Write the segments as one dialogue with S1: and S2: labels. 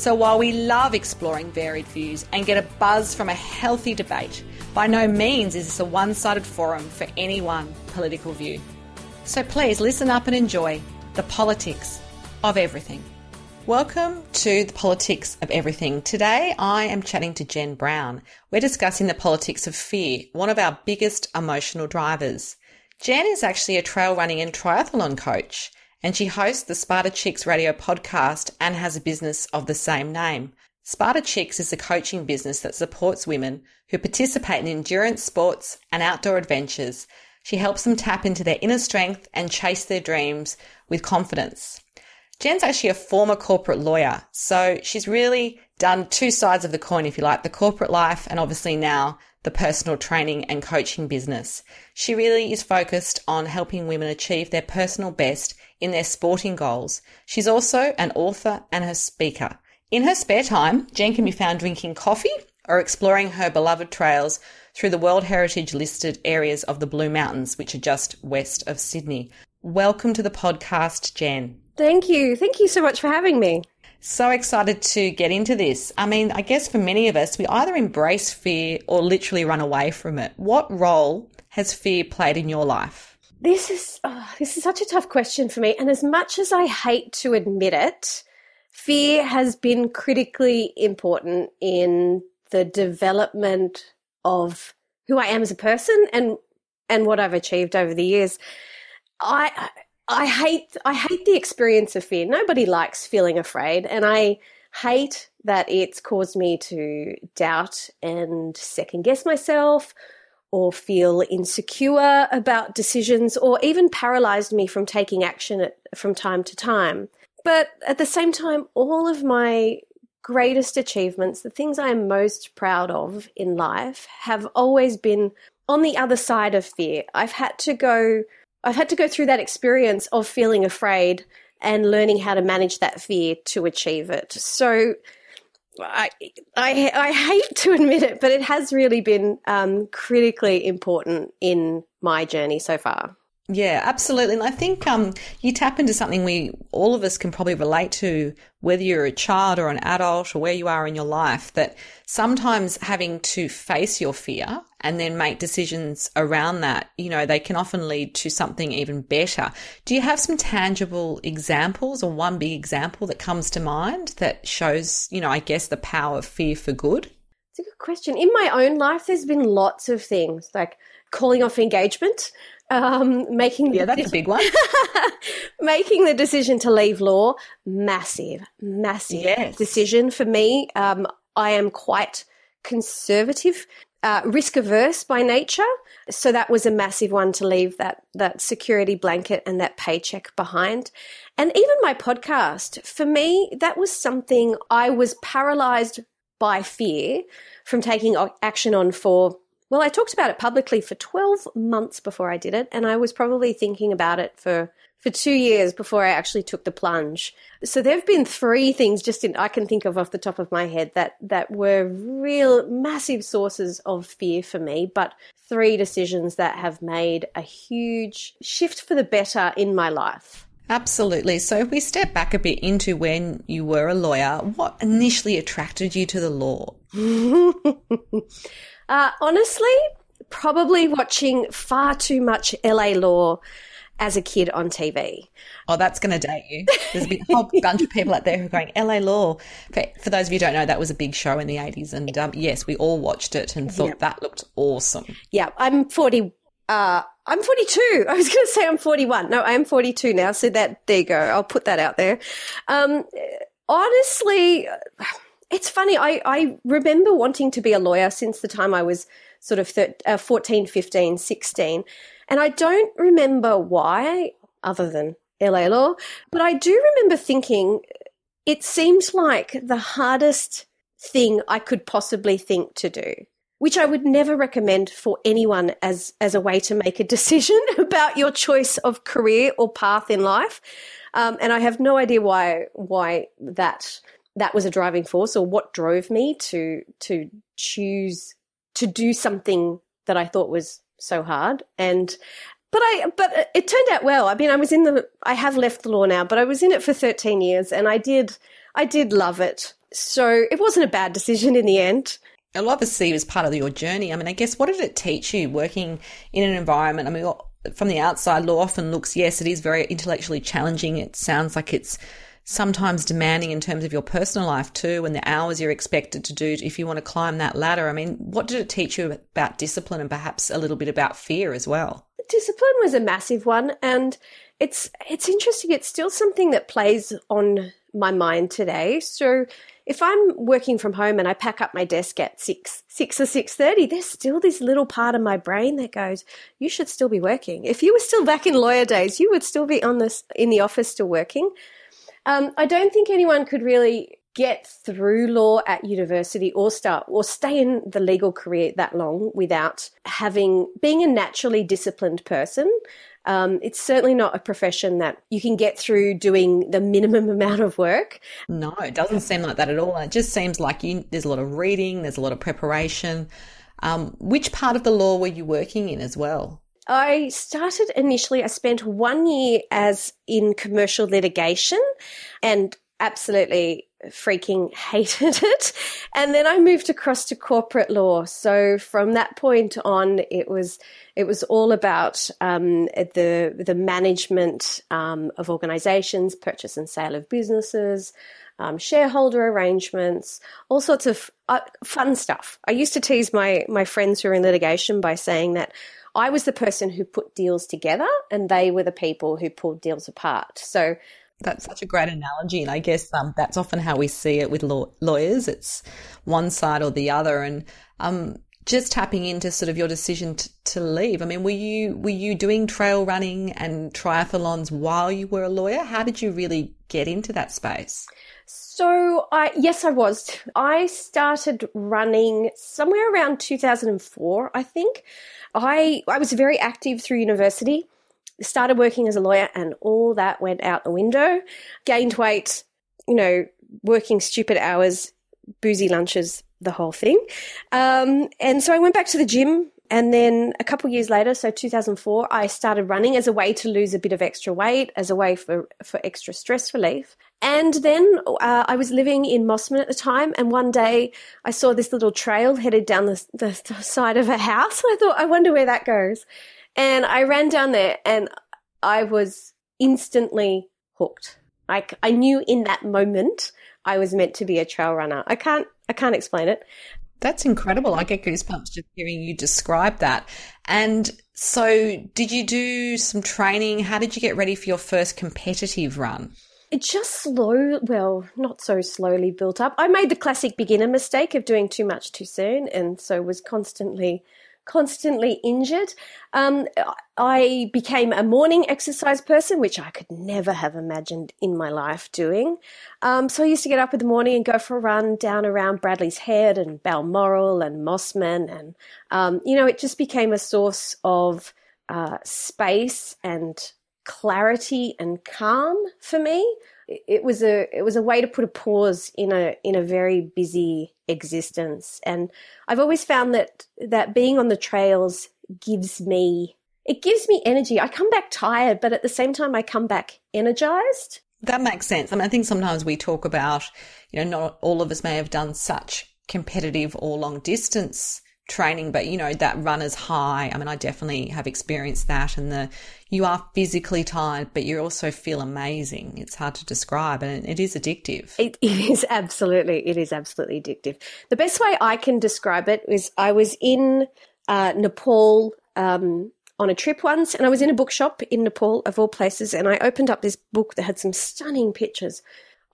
S1: so while we love exploring varied views and get a buzz from a healthy debate, by no means is this a one sided forum for any one political view. So please listen up and enjoy the politics of everything. Welcome to the politics of everything. Today I am chatting to Jen Brown. We're discussing the politics of fear, one of our biggest emotional drivers. Jen is actually a trail running and triathlon coach and she hosts the Sparta Chicks radio podcast and has a business of the same name. Sparta Chicks is a coaching business that supports women who participate in endurance sports and outdoor adventures. She helps them tap into their inner strength and chase their dreams with confidence. Jen's actually a former corporate lawyer, so she's really done two sides of the coin, if you like, the corporate life and obviously now the personal training and coaching business. She really is focused on helping women achieve their personal best in their sporting goals. She's also an author and a speaker. In her spare time, Jen can be found drinking coffee or exploring her beloved trails through the World Heritage listed areas of the Blue Mountains, which are just west of Sydney. Welcome to the podcast, Jen.
S2: Thank you. Thank you so much for having me.
S1: So excited to get into this. I mean, I guess for many of us, we either embrace fear or literally run away from it. What role has fear played in your life?
S2: This is oh, this is such a tough question for me, and as much as I hate to admit it, fear has been critically important in the development of who I am as a person and and what I've achieved over the years. I I hate I hate the experience of fear. Nobody likes feeling afraid, and I hate that it's caused me to doubt and second guess myself or feel insecure about decisions or even paralyzed me from taking action at, from time to time. But at the same time, all of my greatest achievements, the things I am most proud of in life, have always been on the other side of fear. I've had to go I've had to go through that experience of feeling afraid and learning how to manage that fear to achieve it. So I, I, I hate to admit it, but it has really been um, critically important in my journey so far.
S1: Yeah, absolutely. And I think um, you tap into something we all of us can probably relate to, whether you're a child or an adult or where you are in your life, that sometimes having to face your fear and then make decisions around that, you know, they can often lead to something even better. Do you have some tangible examples or one big example that comes to mind that shows, you know, I guess the power of fear for good?
S2: It's a good question. In my own life, there's been lots of things like calling off engagement um, making
S1: yeah, that's a big one.
S2: making the decision to leave law, massive, massive yes. decision for me. Um, I am quite conservative, uh, risk averse by nature, so that was a massive one to leave that that security blanket and that paycheck behind. And even my podcast, for me, that was something I was paralyzed by fear from taking action on for well, I talked about it publicly for 12 months before I did it, and I was probably thinking about it for for two years before I actually took the plunge. So there have been three things just in I can think of off the top of my head that that were real massive sources of fear for me, but three decisions that have made a huge shift for the better in my life.
S1: Absolutely. So if we step back a bit into when you were a lawyer, what initially attracted you to the law?
S2: Uh, honestly, probably watching far too much LA Law as a kid on TV.
S1: Oh, that's going to date you. There's a whole bunch of people out there who are going, LA Law. For, for, those of you who don't know, that was a big show in the 80s. And um, yes, we all watched it and thought yep. that looked awesome.
S2: Yeah, I'm 40. Uh, I'm 42. I was going to say I'm 41. No, I am 42 now. So that, there you go. I'll put that out there. Um, honestly, it's funny. I, I remember wanting to be a lawyer since the time I was sort of thir- uh, 14, 15, 16. And I don't remember why, other than LA law, but I do remember thinking it seems like the hardest thing I could possibly think to do which I would never recommend for anyone as as a way to make a decision about your choice of career or path in life. Um, and I have no idea why why that that was a driving force or what drove me to to choose to do something that I thought was so hard. And but I but it turned out well. I mean, I was in the I have left the law now, but I was in it for 13 years and I did I did love it. So it wasn't a bad decision in the end
S1: a lot of see as part of your journey. I mean, I guess what did it teach you working in an environment? I mean, from the outside, law often looks, yes, it is very intellectually challenging. It sounds like it's sometimes demanding in terms of your personal life too, and the hours you're expected to do if you want to climb that ladder. I mean, what did it teach you about discipline and perhaps a little bit about fear as well?
S2: Discipline was a massive one, and it's it's interesting. It's still something that plays on my mind today. So if I'm working from home and I pack up my desk at six, six or six thirty, there's still this little part of my brain that goes, "You should still be working." If you were still back in lawyer days, you would still be on this in the office, still working. Um, I don't think anyone could really get through law at university or start or stay in the legal career that long without having being a naturally disciplined person um, it's certainly not a profession that you can get through doing the minimum amount of work.
S1: No, it doesn't seem like that at all. It just seems like you, there's a lot of reading, there's a lot of preparation. Um, which part of the law were you working in as well?
S2: I started initially, I spent one year as in commercial litigation and absolutely freaking hated it. And then I moved across to corporate law. So from that point on, it was it was all about um, the the management um, of organisations, purchase and sale of businesses. Um, shareholder arrangements, all sorts of uh, fun stuff. I used to tease my my friends who are in litigation by saying that I was the person who put deals together, and they were the people who pulled deals apart. So
S1: that's such a great analogy, and I guess um, that's often how we see it with law- lawyers. It's one side or the other, and um, just tapping into sort of your decision t- to leave. I mean, were you were you doing trail running and triathlons while you were a lawyer? How did you really get into that space?
S2: So, I yes, I was. I started running somewhere around 2004, I think. I I was very active through university started working as a lawyer and all that went out the window. Gained weight, you know, working stupid hours, boozy lunches, the whole thing. Um, and so I went back to the gym. And then a couple years later, so 2004, I started running as a way to lose a bit of extra weight, as a way for, for extra stress relief. And then uh, I was living in Mosman at the time, and one day I saw this little trail headed down the, the, side of a house. I thought, I wonder where that goes. And I ran down there and I was instantly hooked. Like I knew in that moment I was meant to be a trail runner. I can't I can't explain it.
S1: That's incredible. I get goosebumps just hearing you describe that. And so did you do some training? How did you get ready for your first competitive run?
S2: It just slow, well, not so slowly built up. I made the classic beginner mistake of doing too much too soon and so was constantly constantly injured. Um, I became a morning exercise person, which I could never have imagined in my life doing. Um, so I used to get up in the morning and go for a run down around Bradley's Head and Balmoral and Mosman, And, um, you know, it just became a source of uh, space and clarity and calm for me. It was a it was a way to put a pause in a in a very busy existence. And i've always found that that being on the trails gives me it gives me energy. I come back tired but at the same time i come back energized.
S1: That makes sense. I mean, i think sometimes we talk about you know not all of us may have done such competitive or long distance training, but you know, that runner's high. I mean, I definitely have experienced that and the, you are physically tired, but you also feel amazing. It's hard to describe and it is addictive.
S2: It, it is absolutely, it is absolutely addictive. The best way I can describe it is I was in uh, Nepal, um, on a trip once and I was in a bookshop in Nepal of all places and I opened up this book that had some stunning pictures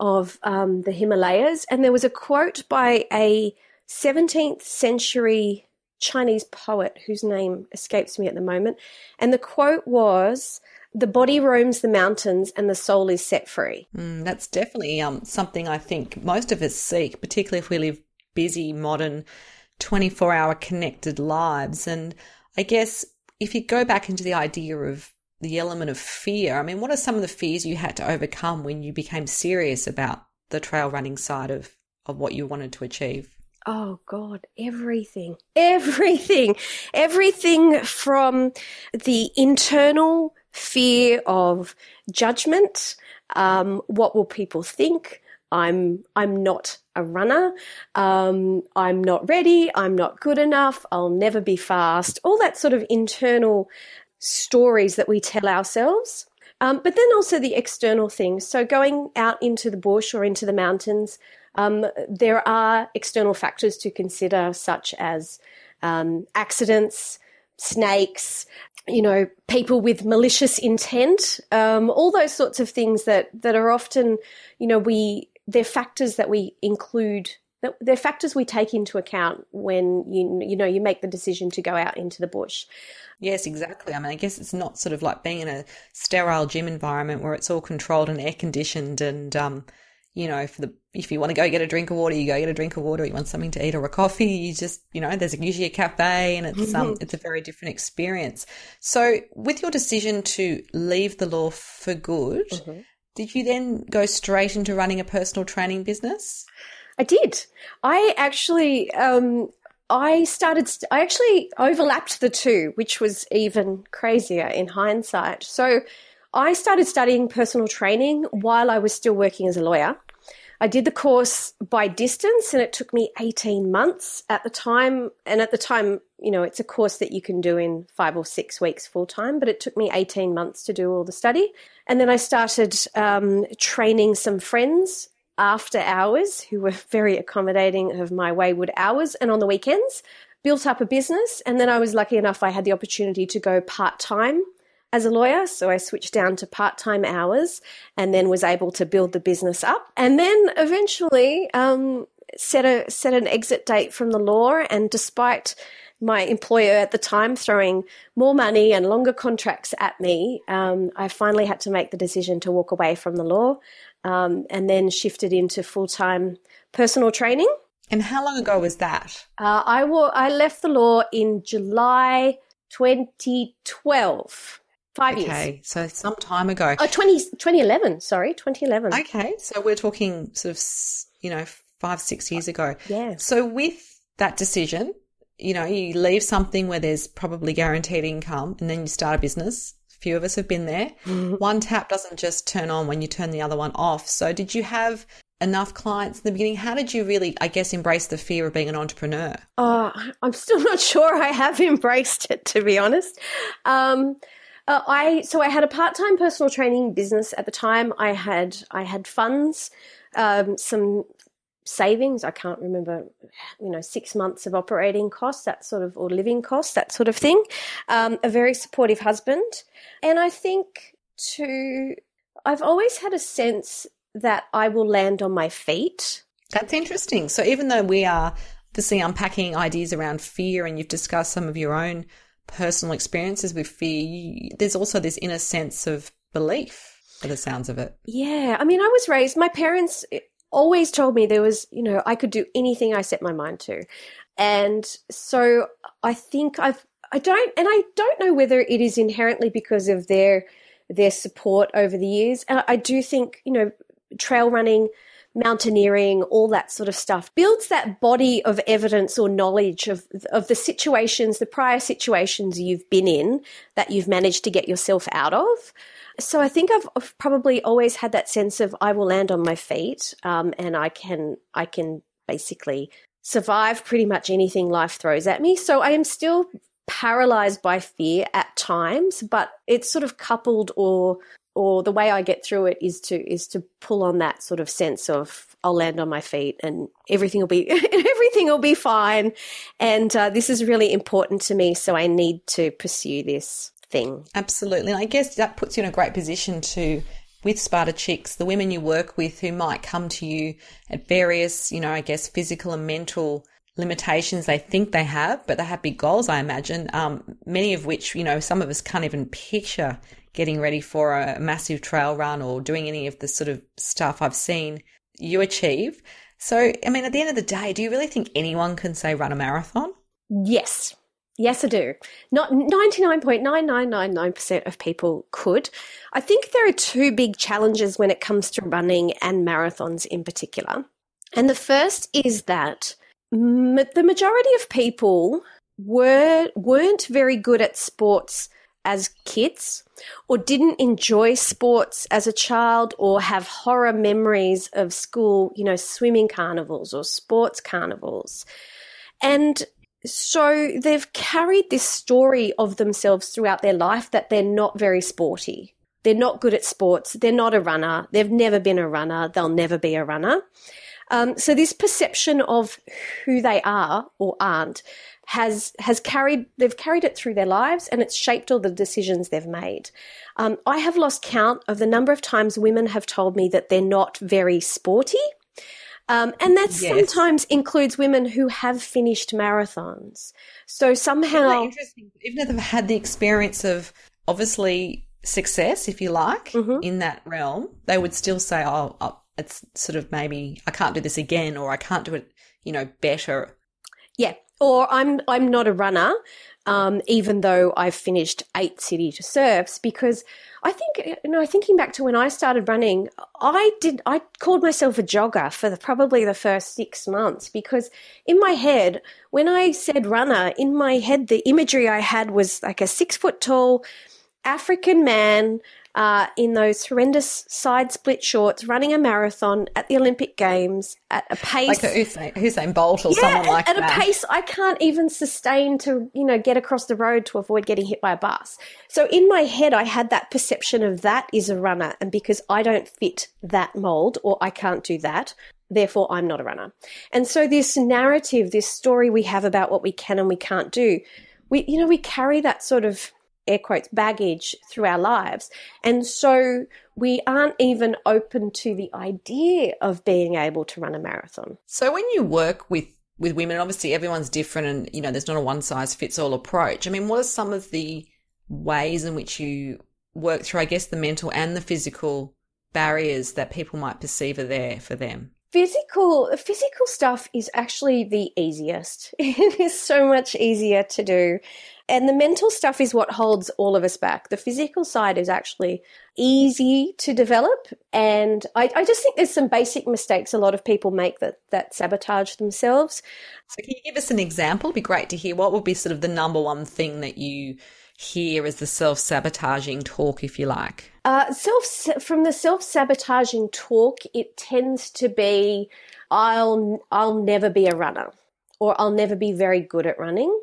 S2: of um, the Himalayas and there was a quote by a 17th century Chinese poet whose name escapes me at the moment. And the quote was, the body roams the mountains and the soul is set free.
S1: Mm, that's definitely um, something I think most of us seek, particularly if we live busy modern 24 hour connected lives. And I guess if you go back into the idea of the element of fear, I mean, what are some of the fears you had to overcome when you became serious about the trail running side of, of what you wanted to achieve?
S2: Oh God, everything, everything, everything from the internal fear of judgment. Um, what will people think? I'm I'm not a runner. Um, I'm not ready. I'm not good enough. I'll never be fast. All that sort of internal stories that we tell ourselves. Um, but then also the external things. So going out into the bush or into the mountains, um, there are external factors to consider, such as um, accidents, snakes, you know, people with malicious intent, um, all those sorts of things that that are often, you know, we they're factors that we include they're factors we take into account when you you know you make the decision to go out into the bush.
S1: Yes, exactly. I mean, I guess it's not sort of like being in a sterile gym environment where it's all controlled and air conditioned, and um, you know, for the if you want to go get a drink of water, you go get a drink of water. You want something to eat or a coffee, you just you know, there's usually a cafe, and it's um, it's a very different experience. So, with your decision to leave the law for good. Mm-hmm did you then go straight into running a personal training business?
S2: I did. I actually, um, I started, I actually overlapped the two, which was even crazier in hindsight. So I started studying personal training while I was still working as a lawyer. I did the course by distance and it took me 18 months at the time. And at the time, you know, it's a course that you can do in five or six weeks full time, but it took me 18 months to do all the study. And then I started um, training some friends after hours who were very accommodating of my wayward hours and on the weekends. Built up a business, and then I was lucky enough I had the opportunity to go part time as a lawyer. So I switched down to part time hours and then was able to build the business up. And then eventually um, set, a, set an exit date from the law. And despite my employer at the time throwing more money and longer contracts at me, um, I finally had to make the decision to walk away from the law um, and then shifted into full time personal training.
S1: And how long ago was that?
S2: Uh, I, I left the law in July 2012. Five okay, years. Okay,
S1: so some time ago.
S2: Oh, 20, 2011, sorry, 2011.
S1: Okay, so we're talking sort of, you know, five, six years ago.
S2: Yeah.
S1: So with that decision, you know, you leave something where there's probably guaranteed income and then you start a business. A few of us have been there. Mm-hmm. One tap doesn't just turn on when you turn the other one off. So did you have enough clients in the beginning? How did you really, I guess, embrace the fear of being an entrepreneur?
S2: Oh, I'm still not sure I have embraced it, to be honest. Um, uh, I so I had a part time personal training business at the time. I had I had funds, um, some savings. I can't remember, you know, six months of operating costs, that sort of, or living costs, that sort of thing. Um, a very supportive husband, and I think to I've always had a sense that I will land on my feet.
S1: That's interesting. So even though we are obviously unpacking ideas around fear, and you've discussed some of your own personal experiences with fear, you, there's also this inner sense of belief for the sounds of it.
S2: Yeah. I mean, I was raised, my parents eh, always told me there was, you know, I could do anything I set my mind to. And so I think I've, I don't, and I don't know whether it is inherently because of their, their support over the years. I do think, you know, trail running mountaineering, all that sort of stuff, builds that body of evidence or knowledge of, of the situations, the prior situations you've been in that you've managed to get yourself out of. So I think I've, probably always had that sense of I will land on my feet, um, and I can I can basically survive pretty much anything life throws at me. So I am still paralyzed by fear at times, but it's sort of coupled or or the way I get through it is to is to pull on that sort of sense of I'll land on my feet and everything will be everything will be fine. And uh, this is really important to me, so I need to pursue this thing.
S1: Absolutely, and I guess that puts you in a great position to. With Sparta Chicks, the women you work with who might come to you at various, you know, I guess physical and mental limitations they think they have, but they have big goals, I imagine, um, many of which, you know, some of us can't even picture getting ready for a massive trail run or doing any of the sort of stuff I've seen you achieve. So, I mean, at the end of the day, do you really think anyone can say run a marathon?
S2: Yes. Yes, I do. Not 99.9999% of people could. I think there are two big challenges when it comes to running and marathons in particular. And the first is that m- the majority of people were weren't very good at sports as kids or didn't enjoy sports as a child or have horror memories of school, you know, swimming carnivals or sports carnivals. And so they've carried this story of themselves throughout their life that they're not very sporty. They're not good at sports. They're not a runner. They've never been a runner. They'll never be a runner. Um, so this perception of who they are or aren't has has carried they've carried it through their lives and it's shaped all the decisions they've made. Um, I have lost count of the number of times women have told me that they're not very sporty. Um, and that yes. sometimes includes women who have finished marathons. So somehow,
S1: interesting. Even if they've had the experience of obviously success, if you like, mm-hmm. in that realm, they would still say, "Oh, oh, it's sort of maybe I can't do this again, or I can't do it, you know, better."
S2: Yeah, or I'm I'm not a runner, um, even though I've finished eight city to surfs because I think you know thinking back to when I started running, I did I called myself a jogger for the, probably the first six months because in my head when I said runner, in my head the imagery I had was like a six foot tall African man uh, in those horrendous side split shorts running a marathon at the Olympic Games at a pace
S1: like a Usain, Usain Bolt or yeah, someone like
S2: at
S1: that.
S2: At a pace I can't even sustain to you know get across the road to avoid getting hit by a bus. So in my head I had that perception of that is a runner, and because I don't fit that mold or I can't do that, therefore I'm not a runner. And so this narrative, this story we have about what we can and we can't do, we you know we carry that sort of air quotes baggage through our lives. And so we aren't even open to the idea of being able to run a marathon.
S1: So when you work with with women, obviously everyone's different and you know there's not a one size fits all approach. I mean, what are some of the ways in which you work through I guess the mental and the physical barriers that people might perceive are there for them?
S2: Physical physical stuff is actually the easiest. It is so much easier to do. And the mental stuff is what holds all of us back. The physical side is actually easy to develop. And I, I, just think there's some basic mistakes a lot of people make that, that sabotage themselves.
S1: So, can you give us an example? It'd be great to hear. What would be sort of the number one thing that you hear as the self sabotaging talk, if you like?
S2: Uh, self from the self sabotaging talk, it tends to be, "I'll I'll never be a runner," or "I'll never be very good at running."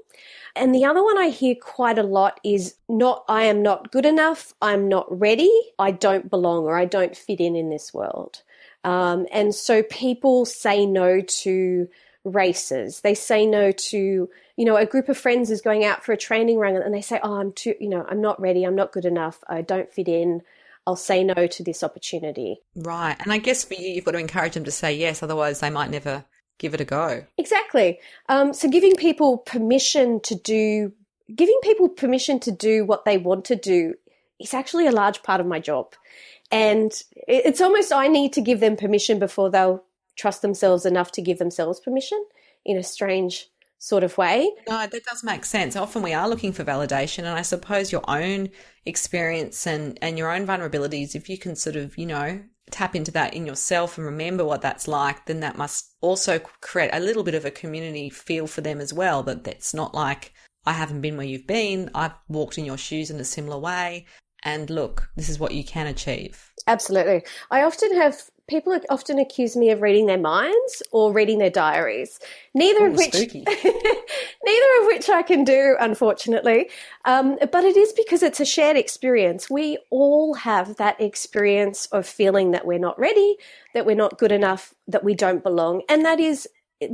S2: And the other one I hear quite a lot is not, I am not good enough, I'm not ready, I don't belong, or I don't fit in in this world. Um, and so people say no to races. They say no to, you know, a group of friends is going out for a training run and they say, oh, I'm too, you know, I'm not ready, I'm not good enough, I don't fit in. I'll say no to this opportunity.
S1: Right. And I guess for you, you've got to encourage them to say yes, otherwise they might never give it a go.
S2: Exactly. Um, so giving people permission to do, giving people permission to do what they want to do is actually a large part of my job. And it's almost I need to give them permission before they'll trust themselves enough to give themselves permission in a strange sort of way.
S1: No, that does make sense. Often we are looking for validation, and I suppose your own experience and and your own vulnerabilities, if you can sort of you know tap into that in yourself and remember what that's like, then that must also create a little bit of a community feel for them as well. That it's not like I haven't been where you've been. I've walked in your shoes in a similar way. And look, this is what you can achieve.
S2: Absolutely. I often have people often accuse me of reading their minds or reading their diaries. Neither Ooh, of which, neither of which I can do, unfortunately. Um, but it is because it's a shared experience. We all have that experience of feeling that we're not ready, that we're not good enough, that we don't belong, and that is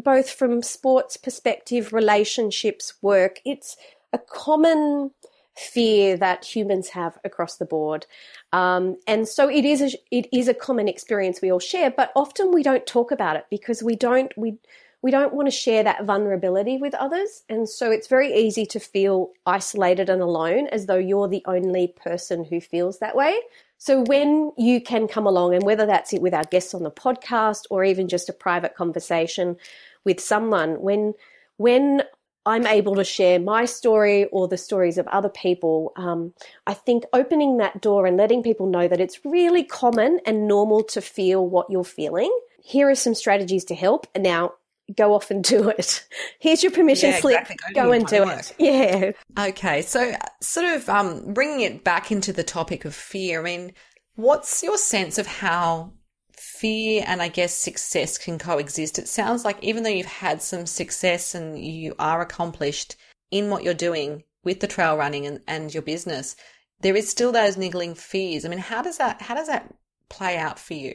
S2: both from sports perspective, relationships, work. It's a common fear that humans have across the board. Um, and so it is a, it is a common experience we all share, but often we don't talk about it because we don't we we don't want to share that vulnerability with others. And so it's very easy to feel isolated and alone as though you're the only person who feels that way. So when you can come along, and whether that's it with our guests on the podcast or even just a private conversation with someone, when when I'm able to share my story or the stories of other people, um, I think opening that door and letting people know that it's really common and normal to feel what you're feeling. Here are some strategies to help. And now go off and do it. Here's your permission
S1: Yeah,
S2: slip.
S1: exactly. Go
S2: and do
S1: homework.
S2: it. Yeah.
S1: Okay, so sort of um, bringing it back into the topic of fear. I mean, what's your sense of how fear and I guess success can coexist? It sounds like even though you've had some success and you are accomplished in what you're doing with the trail running and, and your business, there is still those niggling fears. I mean, how does that how does that play out for you?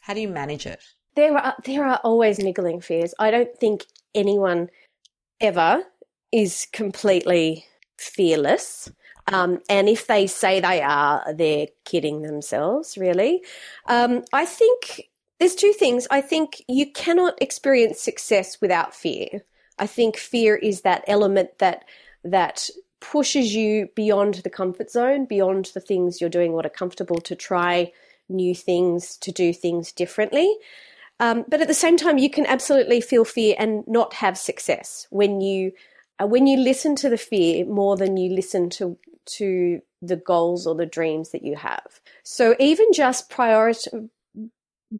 S1: How do you manage it?
S2: There are there are always niggling fears. I don't think anyone ever is completely fearless. Um, and if they say they are, they're kidding themselves, really. Um, I think there's two things. I think you cannot experience success without fear. I think fear is that element that that pushes you beyond the comfort zone, beyond the things you're doing what are comfortable to try new things, to do things differently. Um, but at the same time, you can absolutely feel fear and not have success when you uh, when you listen to the fear more than you listen to to the goals or the dreams that you have. So even just prioritize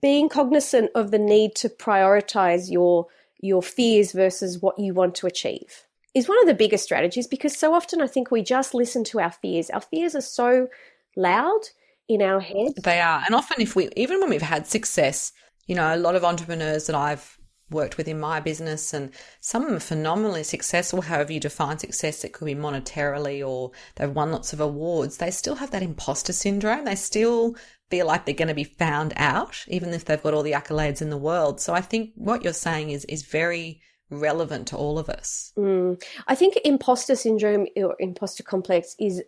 S2: being cognizant of the need to prioritize your your fears versus what you want to achieve is one of the biggest strategies because so often I think we just listen to our fears. Our fears are so loud in our head.
S1: They are. And often, if we, even when we've had success, you know, a lot of entrepreneurs that I've worked with in my business, and some of them are phenomenally successful, however you define success, it could be monetarily or they've won lots of awards, they still have that imposter syndrome. They still feel like they're going to be found out, even if they've got all the accolades in the world. So I think what you're saying is, is very relevant to all of us.
S2: Mm. I think imposter syndrome or imposter complex is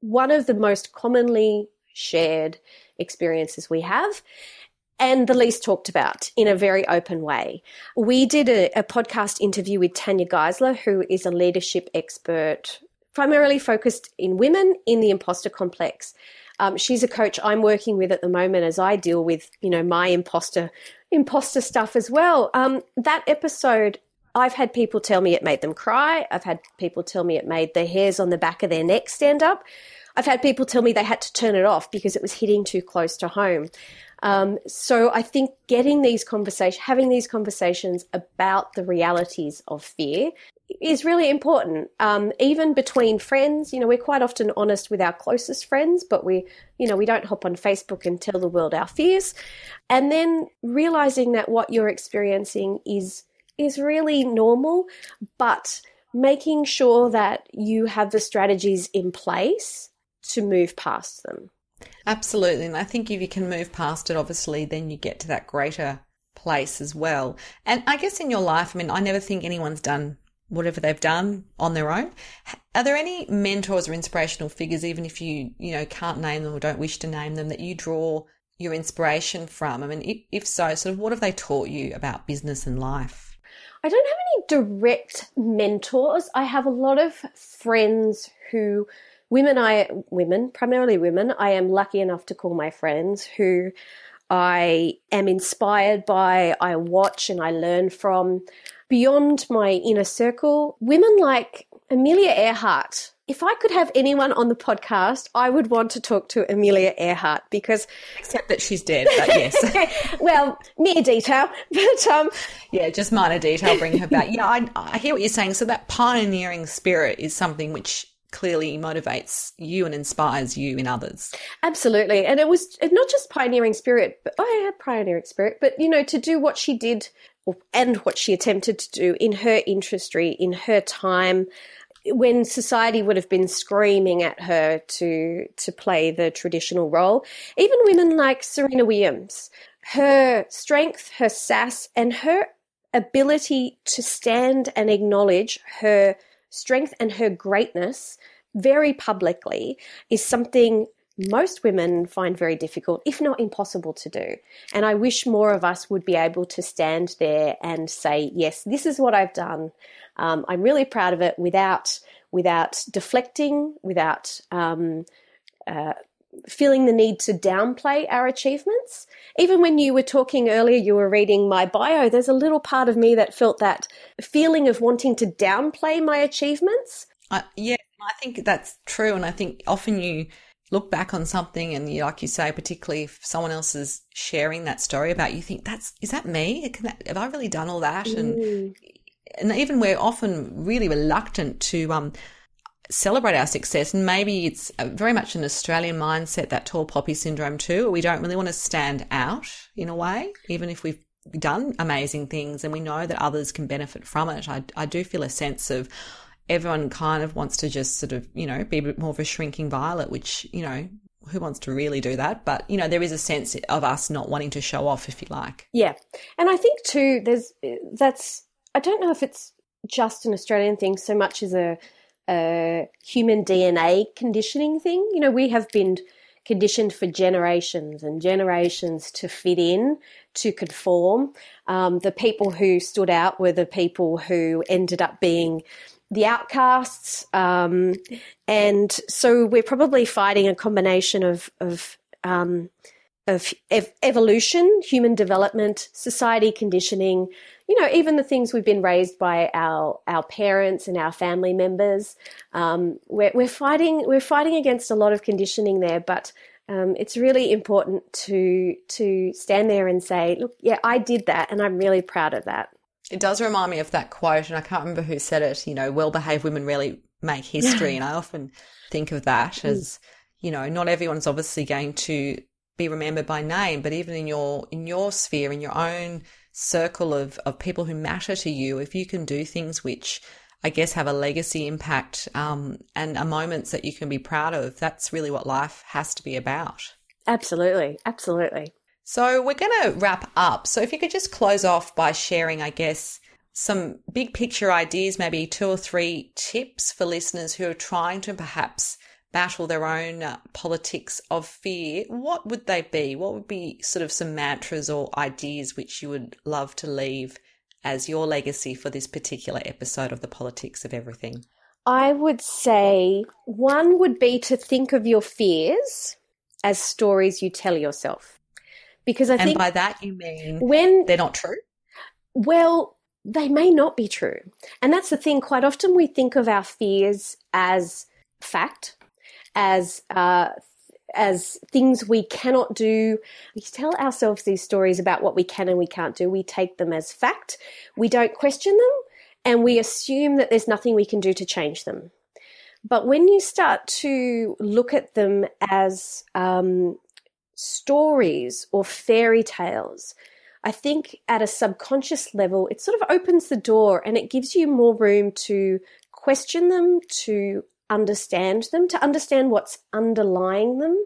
S2: one of the most commonly shared experiences we have and the least talked about in a very open way. We did a, a podcast interview with Tanya Geisler, who is a leadership expert, primarily focused in women in the imposter complex. Um, she's a coach I'm working with at the moment as I deal with, you know, my imposter imposter stuff as well. Um, that episode, I've had people tell me it made them cry. I've had people tell me it made the hairs on the back of their neck stand up. I've had people tell me they had to turn it off because it was hitting too close to home. Um, so I think getting these conversations, having these conversations about the realities of fear is really important. Um, even between friends, you know, we're quite often honest with our closest friends, but we, you know, we don't hop on Facebook and tell the world our fears. And then realizing that what you're experiencing is is really normal, but making sure that you have the strategies in place to move past them.
S1: Absolutely. And I think if you can move past it, obviously, then you get to that greater place as well. And I guess in your life, I mean, I never think anyone's done whatever they've done on their own. Are there any mentors or inspirational figures, even if you, you know, can't name them or don't wish to name them, that you draw your inspiration from? I mean, if, if so, sort of what have they taught you about business and life?
S2: I don't have any direct mentors. I have a lot of friends who women I women, primarily women, I am lucky enough to call my friends who I am inspired by, I watch and I learn from. Beyond my inner circle, women like Amelia Earhart. If I could have anyone on the podcast, I would want to talk to Amelia Earhart because
S1: Except that she's dead, but yes.
S2: well, mere detail, but um
S1: yeah, just minor detail, bring her back. Yeah, I, I hear what you're saying. So that pioneering spirit is something which clearly motivates you and inspires you in others.
S2: Absolutely. And it was not just pioneering spirit, but oh yeah, pioneering spirit, but you know, to do what she did and what she attempted to do in her industry, in her time, when society would have been screaming at her to to play the traditional role. Even women like Serena Williams, her strength, her sass, and her ability to stand and acknowledge her strength and her greatness very publicly is something most women find very difficult, if not impossible to do. And I wish more of us would be able to stand there and say, yes, this is what I've done. Um, I'm really proud of it without, without deflecting, without, um, uh, feeling the need to downplay our achievements. Even when you were talking earlier, you were reading my bio, there's a little part of me that felt that feeling of wanting to downplay my achievements.
S1: Uh, yeah, I think that's true. And I think often you look back on something and you, like you say, particularly if someone else is sharing that story about you, think that's, is that me? That, have I really done all that? Mm. And, and even we're often really reluctant to, um, celebrate our success. And maybe it's uh, very much an Australian mindset, that tall poppy syndrome too. We don't really want to stand out in a way, even if we've done amazing things and we know that others can benefit from it. I, I do feel a sense of everyone kind of wants to just sort of, you know, be a bit more of a shrinking violet, which, you know, who wants to really do that? But, you know, there is a sense of us not wanting to show off, if you like.
S2: Yeah. And I think too, there's, that's, I don't know if it's just an Australian thing so much as a, a human DNA conditioning thing. You know, we have been conditioned for generations and generations to fit in, to conform. Um, the people who stood out were the people who ended up being the outcasts. Um, and so we're probably fighting a combination of, of, um, of ev- evolution, human development, society conditioning, you know, even the things we've been raised by our our parents and our family members. Um, we're, we're fighting we're fighting against a lot of conditioning there, but um, it's really important to to stand there and say, look, yeah, I did that, and I'm really proud of that.
S1: It does remind me of that quote, and I can't remember who said it. You know, well behaved women really make history, and I often think of that mm. as, you know, not everyone's obviously going to be remembered by name, but even in your in your sphere, in your own circle of, of people who matter to you, if you can do things which I guess have a legacy impact um, and are moments that you can be proud of, that's really what life has to be about.
S2: Absolutely. Absolutely.
S1: So we're going to wrap up. So if you could just close off by sharing, I guess, some big picture ideas, maybe two or three tips for listeners who are trying to perhaps battle their own uh, politics of fear, what would they be? What would be sort of some mantras or ideas which you would love to leave as your legacy for this particular episode of the politics of everything?
S2: I would say one would be to think of your fears as stories you tell yourself. Because I
S1: and
S2: think
S1: by that you mean when they're not true?
S2: Well, they may not be true. And that's the thing. Quite often we think of our fears as fact as uh, as things we cannot do. We tell ourselves these stories about what we can and we can't do. We take them as fact. We don't question them, and we assume that there's nothing we can do to change them. But when you start to look at them as um, stories or fairy tales, I think at a subconscious level, it sort of opens the door and it gives you more room to question them, to understand them, to understand what's underlying them,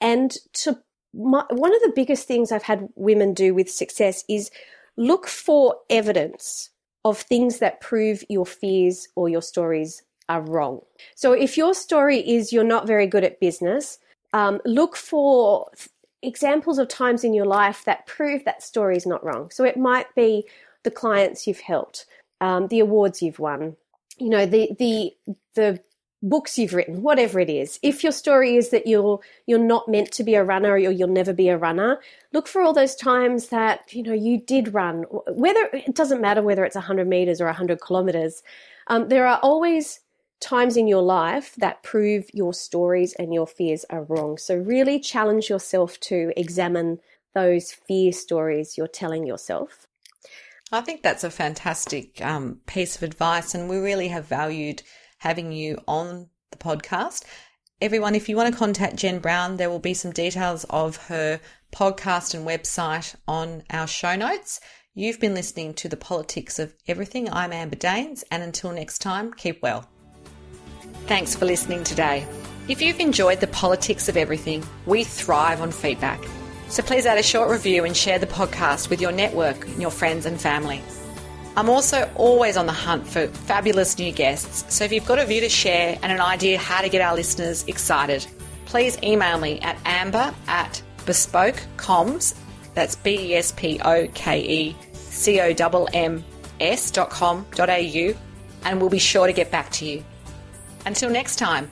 S2: and to my, one of the biggest things I've had women do with success is look for evidence of things that prove your fears or your stories are wrong. So if your story is you're not very good at business, um, look for examples of times in your life that prove that story is not wrong. So it might be the clients you've helped, um, the awards you've won, you know, the the the books you've written, whatever it is. If your story is that you're you're not meant to be a runner or you'll never be a runner, look for all those times that you know you did run. Whether it doesn't matter whether it's 100 meters or 100 kilometers, um, there are always times in your life that prove your stories and your fears are wrong. So really challenge yourself to examine those fear stories you're telling yourself.
S1: I think that's a fantastic um, piece of advice, and we really have valued having you on the podcast. Everyone, if you want to contact Jen Brown, there will be some details of her podcast and website on our show notes. You've been listening to The Politics of Everything. I'm Amber Daines, and until next time, keep well. Thanks for listening today. If you've enjoyed The Politics of Everything, we thrive on feedback. So please add a short review and share the podcast with your network, your friends, and family. I'm also always on the hunt for fabulous new guests, so if you've got a view to share and an idea how to get our listeners excited, please email me at amber at bespokecomms, that's B E S P O K E C O M M S dot com dot au, and we'll be sure to get back to you. Until next time.